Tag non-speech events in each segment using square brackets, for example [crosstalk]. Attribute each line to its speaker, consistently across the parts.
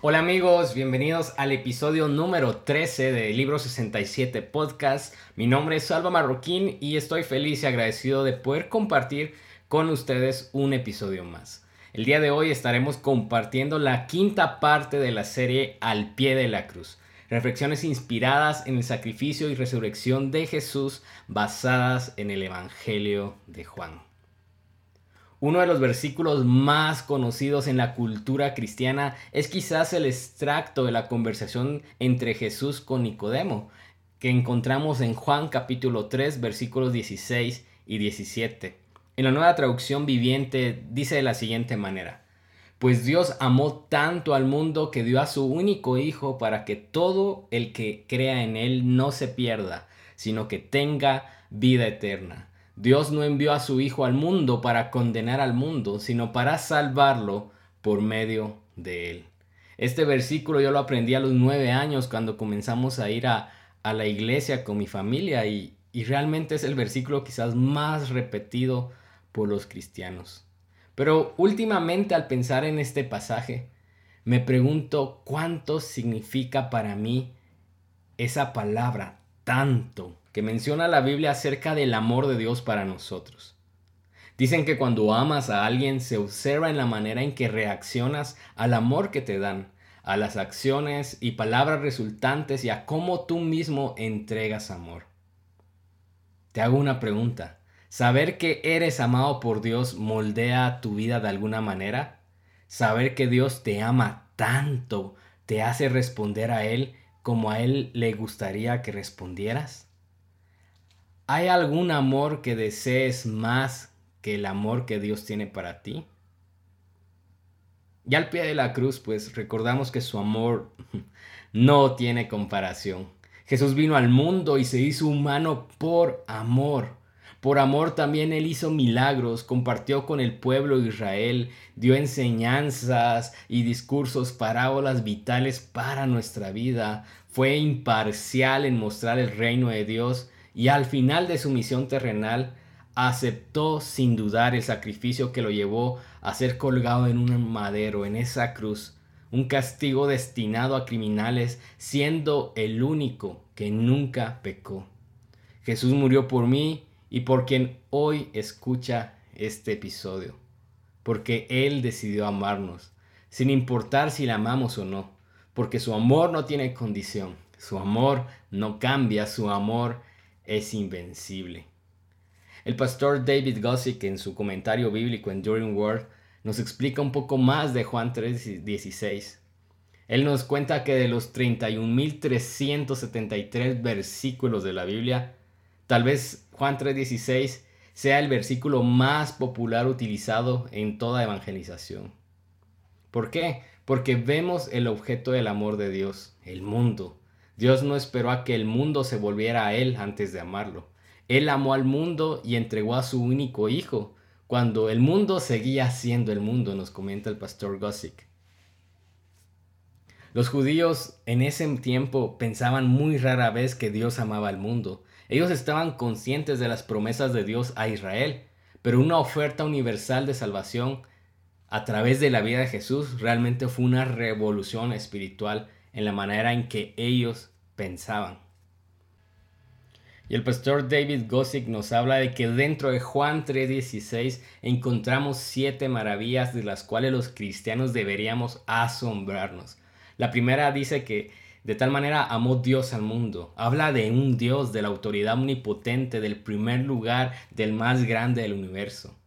Speaker 1: Hola amigos, bienvenidos al episodio número 13 de Libro 67 Podcast. Mi nombre es Salva Marroquín y estoy feliz y agradecido de poder compartir con ustedes un episodio más. El día de hoy estaremos compartiendo la quinta parte de la serie Al pie de la cruz. Reflexiones inspiradas en el sacrificio y resurrección de Jesús basadas en el Evangelio de Juan. Uno de los versículos más conocidos en la cultura cristiana es quizás el extracto de la conversación entre Jesús con Nicodemo, que encontramos en Juan capítulo 3 versículos 16 y 17. En la nueva traducción viviente dice de la siguiente manera, pues Dios amó tanto al mundo que dio a su único Hijo para que todo el que crea en Él no se pierda, sino que tenga vida eterna. Dios no envió a su Hijo al mundo para condenar al mundo, sino para salvarlo por medio de él. Este versículo yo lo aprendí a los nueve años cuando comenzamos a ir a, la iglesia con mi familia y, y realmente es el versículo quizás más repetido por los cristianos. Pero últimamente al pensar en este pasaje, me pregunto cuánto significa para mí esa palabra tanto que menciona la Biblia acerca del amor de Dios para nosotros. Dicen que cuando amas a alguien se observa en la manera en que reaccionas al amor que te dan, a las acciones y palabras resultantes y a cómo tú mismo entregas amor. Te hago una pregunta. ¿Saber que eres amado por Dios moldea tu vida de alguna manera? ¿Saber que Dios te ama tanto te hace responder a Él como a Él le gustaría que respondieras? ¿Hay algún amor que desees más que el amor que Dios tiene para ti? Y al pie de la cruz, pues recordamos que su amor [laughs] no tiene comparación. Jesús vino al mundo y se hizo humano por amor. Por amor también Él hizo milagros, compartió con el pueblo de Israel, dio enseñanzas y discursos, parábolas vitales para nuestra vida, fue imparcial en mostrar el reino de Dios y al final de su misión terrenal aceptó sin dudar el sacrificio que lo llevó a ser colgado en un madero, en esa cruz, un castigo destinado a criminales, siendo el único que nunca pecó. Jesús murió por mí y por quien hoy escucha este episodio, porque Él decidió amarnos, sin importar si la amamos o no, porque su amor no tiene condición, su amor no cambia, su amor es invencible. El pastor David Gossick en su comentario bíblico Enduring Word nos explica un poco más de Juan 3:16. Él nos cuenta que de los 31.373 versículos de la Biblia, tal vez Juan 3:16 sea el versículo más popular utilizado en toda evangelización. ¿Por qué? Porque vemos el objeto del amor de Dios, el mundo, Dios no esperó a que el mundo se volviera a Él antes de amarlo. Él amó al mundo y entregó a su único hijo, cuando el mundo seguía siendo el mundo, nos comenta el pastor Gossick. Los judíos en ese tiempo pensaban muy rara vez que Dios amaba al mundo. Ellos estaban conscientes de las promesas de Dios a Israel, pero una oferta universal de salvación a través de la vida de Jesús realmente fue una revolución espiritual en la manera en que ellos pensaban. Y el pastor David Gossick nos habla de que dentro de Juan 3:16 encontramos siete maravillas de las cuales los cristianos deberíamos asombrarnos. La primera dice que de tal manera amó Dios al mundo. Habla de un Dios, de la autoridad omnipotente, del primer lugar, del más grande del universo.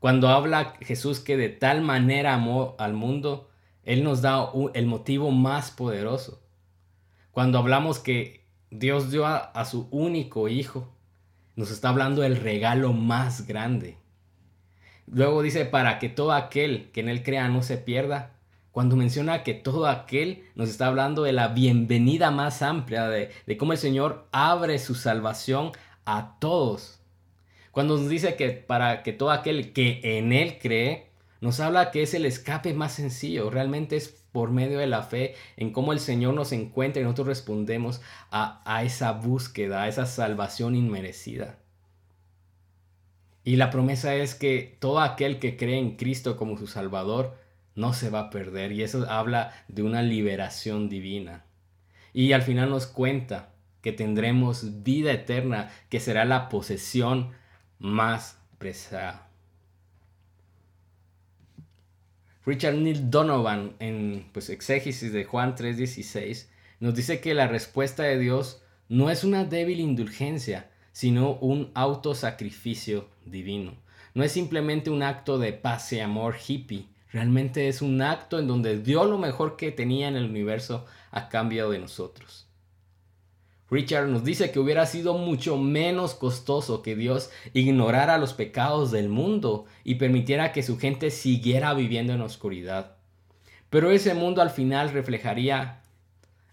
Speaker 1: Cuando habla Jesús que de tal manera amó al mundo, Él nos da el motivo más poderoso. Cuando hablamos que Dios dio a, su único hijo, nos está hablando del regalo más grande. Luego dice, para que todo aquel que en él crea no se pierda. Cuando menciona que todo aquel, nos está hablando de la bienvenida más amplia, de, de cómo el Señor abre su salvación a todos. Cuando nos dice que para que todo aquel que en Él cree, nos habla que es el escape más sencillo, realmente es por medio de la fe en cómo el Señor nos encuentra y nosotros respondemos a, a esa búsqueda, a esa salvación inmerecida. Y la promesa es que todo aquel que cree en Cristo como su Salvador no se va a perder y eso habla de una liberación divina. Y al final nos cuenta que tendremos vida eterna, que será la posesión más preciada. Richard Neil Donovan en pues, Exégesis de Juan 3:16 nos dice que la respuesta de Dios no es una débil indulgencia, sino un autosacrificio divino. No es simplemente un acto de paz y amor hippie, realmente es un acto en donde dio lo mejor que tenía en el universo a cambio de nosotros. Richard nos dice que hubiera sido mucho menos costoso que Dios ignorara los pecados del mundo y permitiera que su gente siguiera viviendo en oscuridad. Pero ese mundo al final reflejaría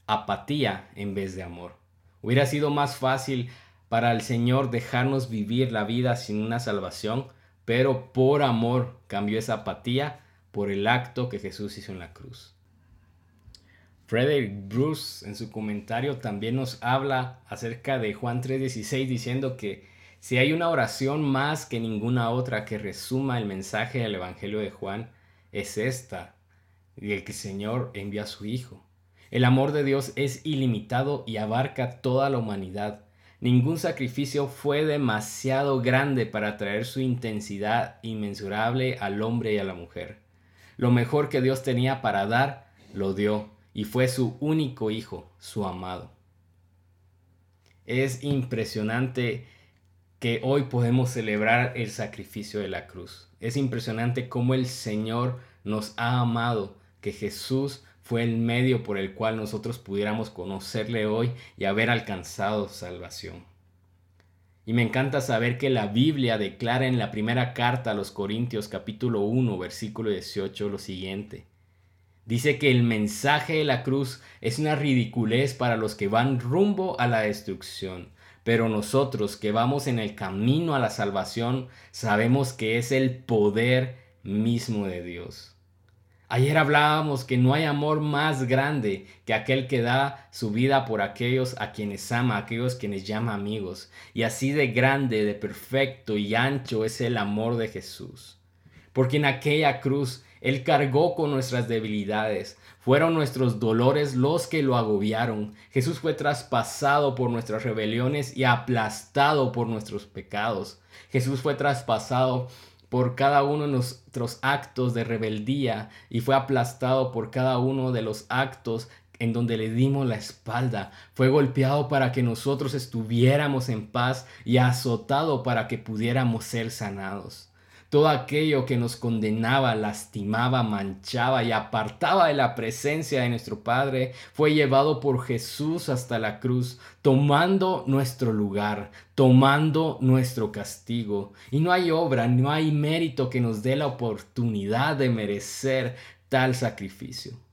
Speaker 1: apatía en vez de amor. Hubiera sido más fácil para el Señor dejarnos vivir la vida sin una salvación, pero por amor cambió esa apatía por el acto que Jesús hizo en la cruz. Frederick Bruce en su comentario también nos habla acerca de Juan 3:16 diciendo que si hay una oración más que ninguna otra que resuma el mensaje del Evangelio de Juan, es esta, y el que el Señor envía a su Hijo. El amor de Dios es ilimitado y abarca toda la humanidad. Ningún sacrificio fue demasiado grande para traer su intensidad inmensurable al hombre y a la mujer. Lo mejor que Dios tenía para dar, lo dio y fue su único hijo, su amado. Es impresionante que hoy podemos celebrar el sacrificio de la cruz. Es impresionante cómo el Señor nos ha amado, que Jesús fue el medio por el cual nosotros pudiéramos conocerle hoy y haber alcanzado salvación. Y me encanta saber que la Biblia declara en la primera carta a los Corintios capítulo 1 versículo 18 lo siguiente. Dice que el mensaje de la cruz es una ridiculez para los que van rumbo a la destrucción, pero nosotros que vamos en el camino a la salvación sabemos que es el poder mismo de Dios. Ayer hablábamos que no hay amor más grande que aquel que da su vida por aquellos a quienes ama, aquellos quienes llama amigos. Y así de grande, de perfecto y ancho es el amor de Jesús. Porque en aquella cruz él cargó con nuestras debilidades. Fueron nuestros dolores los que lo agobiaron. Jesús fue traspasado por nuestras rebeliones y aplastado por nuestros pecados. Jesús fue traspasado por cada uno de nuestros actos de rebeldía y fue aplastado por cada uno de los actos en donde le dimos la espalda. Fue golpeado para que nosotros estuviéramos en paz y azotado para que pudiéramos ser sanados. Todo aquello que nos condenaba, lastimaba, manchaba y apartaba de la presencia de nuestro Padre fue llevado por Jesús hasta la cruz, tomando nuestro lugar, tomando nuestro castigo. Y no hay obra, no hay mérito que nos dé la oportunidad de merecer tal sacrificio.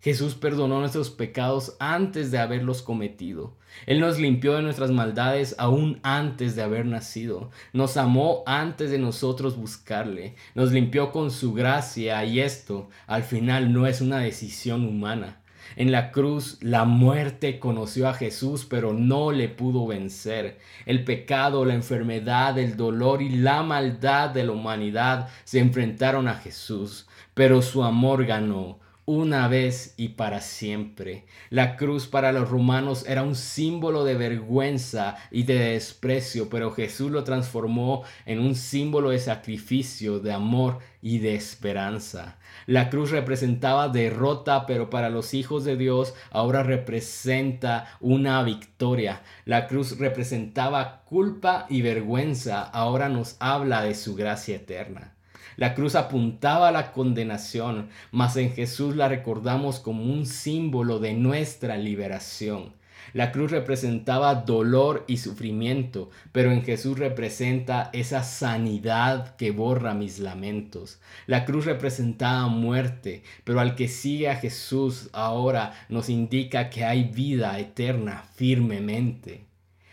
Speaker 1: Jesús perdonó nuestros pecados antes de haberlos cometido. Él nos limpió de nuestras maldades aún antes de haber nacido. Nos amó antes de nosotros buscarle. Nos limpió con su gracia y esto al final no es una decisión humana. En la cruz la muerte conoció a Jesús pero no le pudo vencer. El pecado, la enfermedad, el dolor y la maldad de la humanidad se enfrentaron a Jesús, pero su amor ganó una vez y para siempre. La cruz para los romanos era un símbolo de vergüenza y de desprecio, pero Jesús lo transformó en un símbolo de sacrificio, de amor y de esperanza. La cruz representaba derrota, pero para los hijos de Dios ahora representa una victoria. La cruz representaba culpa y vergüenza, ahora nos habla de su gracia eterna. La cruz apuntaba a la condenación, mas en Jesús la recordamos como un símbolo de nuestra liberación. La cruz representaba dolor y sufrimiento, pero en Jesús representa esa sanidad que borra mis lamentos. La cruz representaba muerte, pero al que sigue a Jesús ahora nos indica que hay vida eterna firmemente.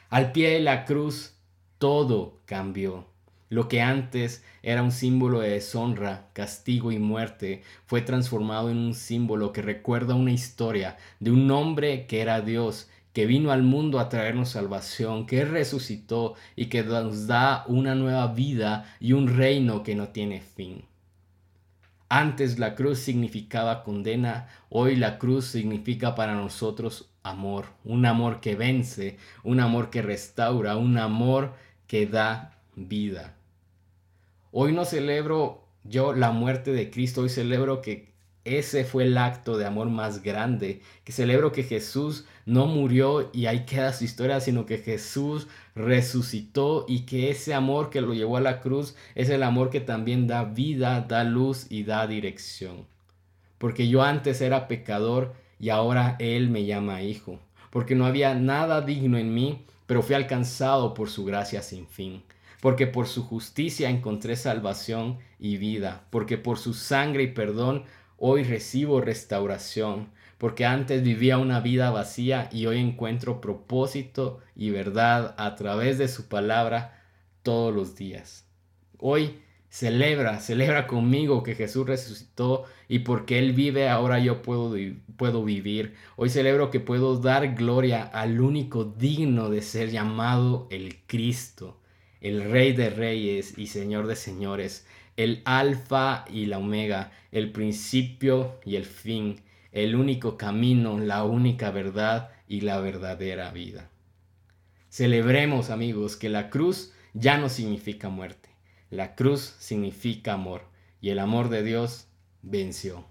Speaker 1: Al pie de la cruz todo cambió. Lo que antes era un símbolo de deshonra, castigo y muerte fue transformado en un símbolo que recuerda una historia de un hombre que era Dios, que vino al mundo a traernos salvación, que resucitó y que nos da una nueva vida y un reino que no tiene fin. Antes la cruz significaba condena, hoy la cruz significa para nosotros amor, un amor que vence, un amor que restaura, un amor que da vida. Hoy no celebro yo la muerte de Cristo, hoy celebro que ese fue el acto de amor más grande, que celebro que Jesús no murió y ahí queda su historia, sino que Jesús resucitó y que ese amor que lo llevó a la cruz es el amor que también da vida, da luz y da dirección. Porque yo antes era pecador y ahora Él me llama hijo, porque no había nada digno en mí, pero fui alcanzado por su gracia sin fin porque por su justicia encontré salvación y vida, porque por su sangre y perdón Hoy recibo restauración, porque antes vivía una vida vacía y hoy encuentro propósito y verdad a través de su palabra todos los días. Hoy celebra, celebra conmigo que Jesús resucitó y porque Él vive ahora yo puedo, puedo vivir. Hoy celebro que puedo dar gloria al único digno de ser llamado el Cristo, el Rey de Reyes y Señor de Señores el alfa y la omega, el principio y el fin, el único camino, la única verdad y la verdadera vida. Celebremos amigos que la cruz ya no significa muerte, la cruz significa amor y el amor de Dios venció.